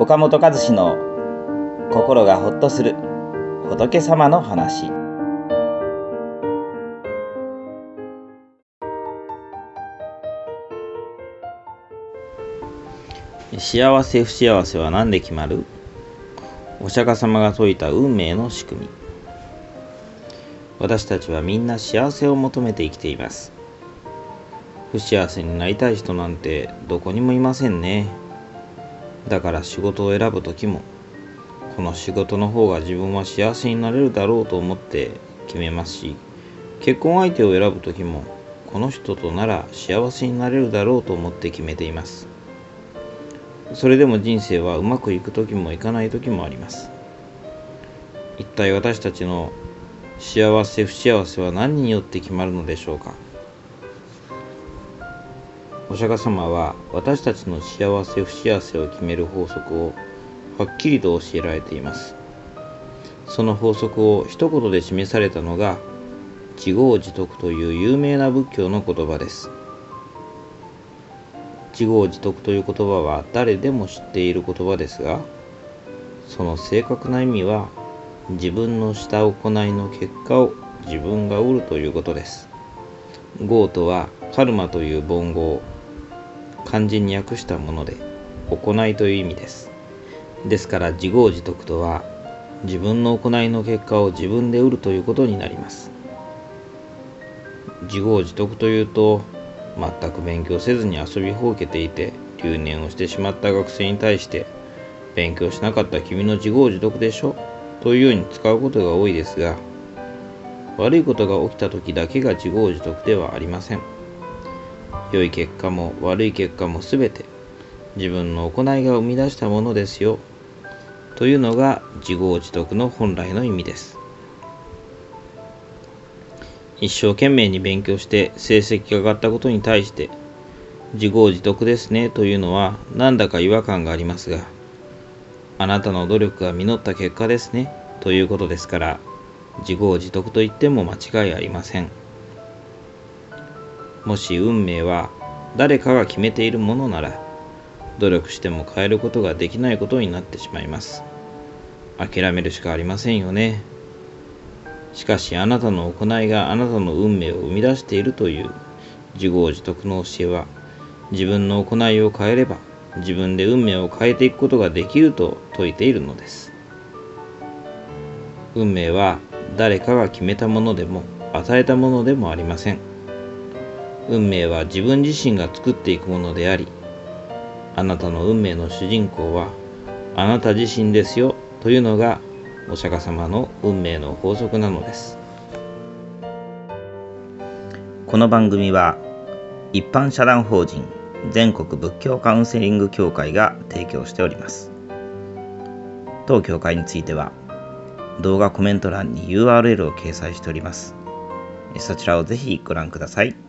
岡本和志の心がほっとする仏様の話。幸せ不幸せは何で決まる？お釈迦様が説いた運命の仕組み。私たちはみんな幸せを求めて生きています。不幸せになりたい人なんてどこにもいませんね。だから仕事を選ぶ時もこの仕事の方が自分は幸せになれるだろうと思って決めますし結婚相手を選ぶ時もこの人となら幸せになれるだろうと思って決めています。それでも人生はうまくいく時もいかない時もあります。一体私たちの幸せ不幸せは何によって決まるのでしょうか？お釈迦様は私たちの幸せ不幸せを決める法則をはっきりと教えられています。その法則を一言で示されたのが自業自得という有名な仏教の言葉です。自業自得という言葉は誰でも知っている言葉ですがその正確な意味は自分のした行いの結果を自分が得るということです。業とはカルマという凡語。漢字に訳したもので行いという意味です。ですから自業自得とは自分の行いの結果を自分で得るということになります。自業自得というと全く勉強せずに遊びほうけていて留年をしてしまった学生に対して勉強しなかった君の自業自得でしょというように使うことが多いですが悪いことが起きた時だけが自業自得ではありません。良い結果も悪い結果も全て自分の行いが生み出したものですよ。というのが自業自得の本来の意味です。一生懸命に勉強して成績が上がったことに対して自業自得ですね。というのはなんだか違和感がありますがあなたの努力が実った結果ですね。ということですから自業自得と言っても間違いありません。もし運命は誰かが決めているものなら努力しても変えることができないことになってしまいます。諦めるしかありませんよね。しかしあなたの行いがあなたの運命を生み出しているという自業自得の教えは自分の行いを変えれば自分で運命を変えていくことができると説いているのです。運命は誰かが決めたものでも与えたものでもありません。運命は自分自身が作っていくものでありあなたの運命の主人公はあなた自身ですよというのがお釈迦様の運命の法則なのです。この番組は一般社団法人全国仏教カウンセリング協会が提供しております。当協会については動画コメント欄に URL を掲載しております。そちらをぜひご覧ください。